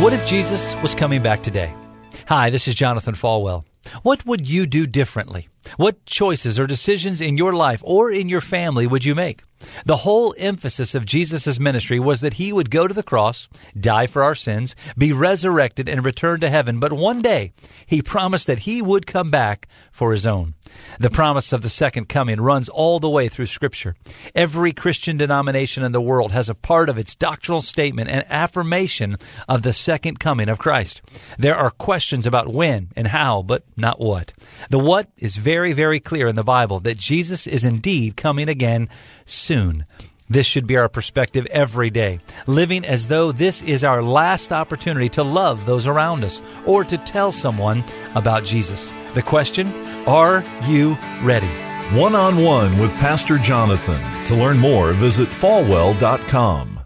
What if Jesus was coming back today? Hi, this is Jonathan Falwell. What would you do differently? What choices or decisions in your life or in your family would you make? The whole emphasis of Jesus' ministry was that he would go to the cross, die for our sins, be resurrected, and return to heaven. But one day, he promised that he would come back for his own. The promise of the second coming runs all the way through Scripture. Every Christian denomination in the world has a part of its doctrinal statement and affirmation of the second coming of Christ. There are questions about when and how, but not what. The what is very, very clear in the Bible that Jesus is indeed coming again soon. This should be our perspective every day, living as though this is our last opportunity to love those around us or to tell someone about Jesus. The question Are you ready? One on one with Pastor Jonathan. To learn more, visit falwell.com.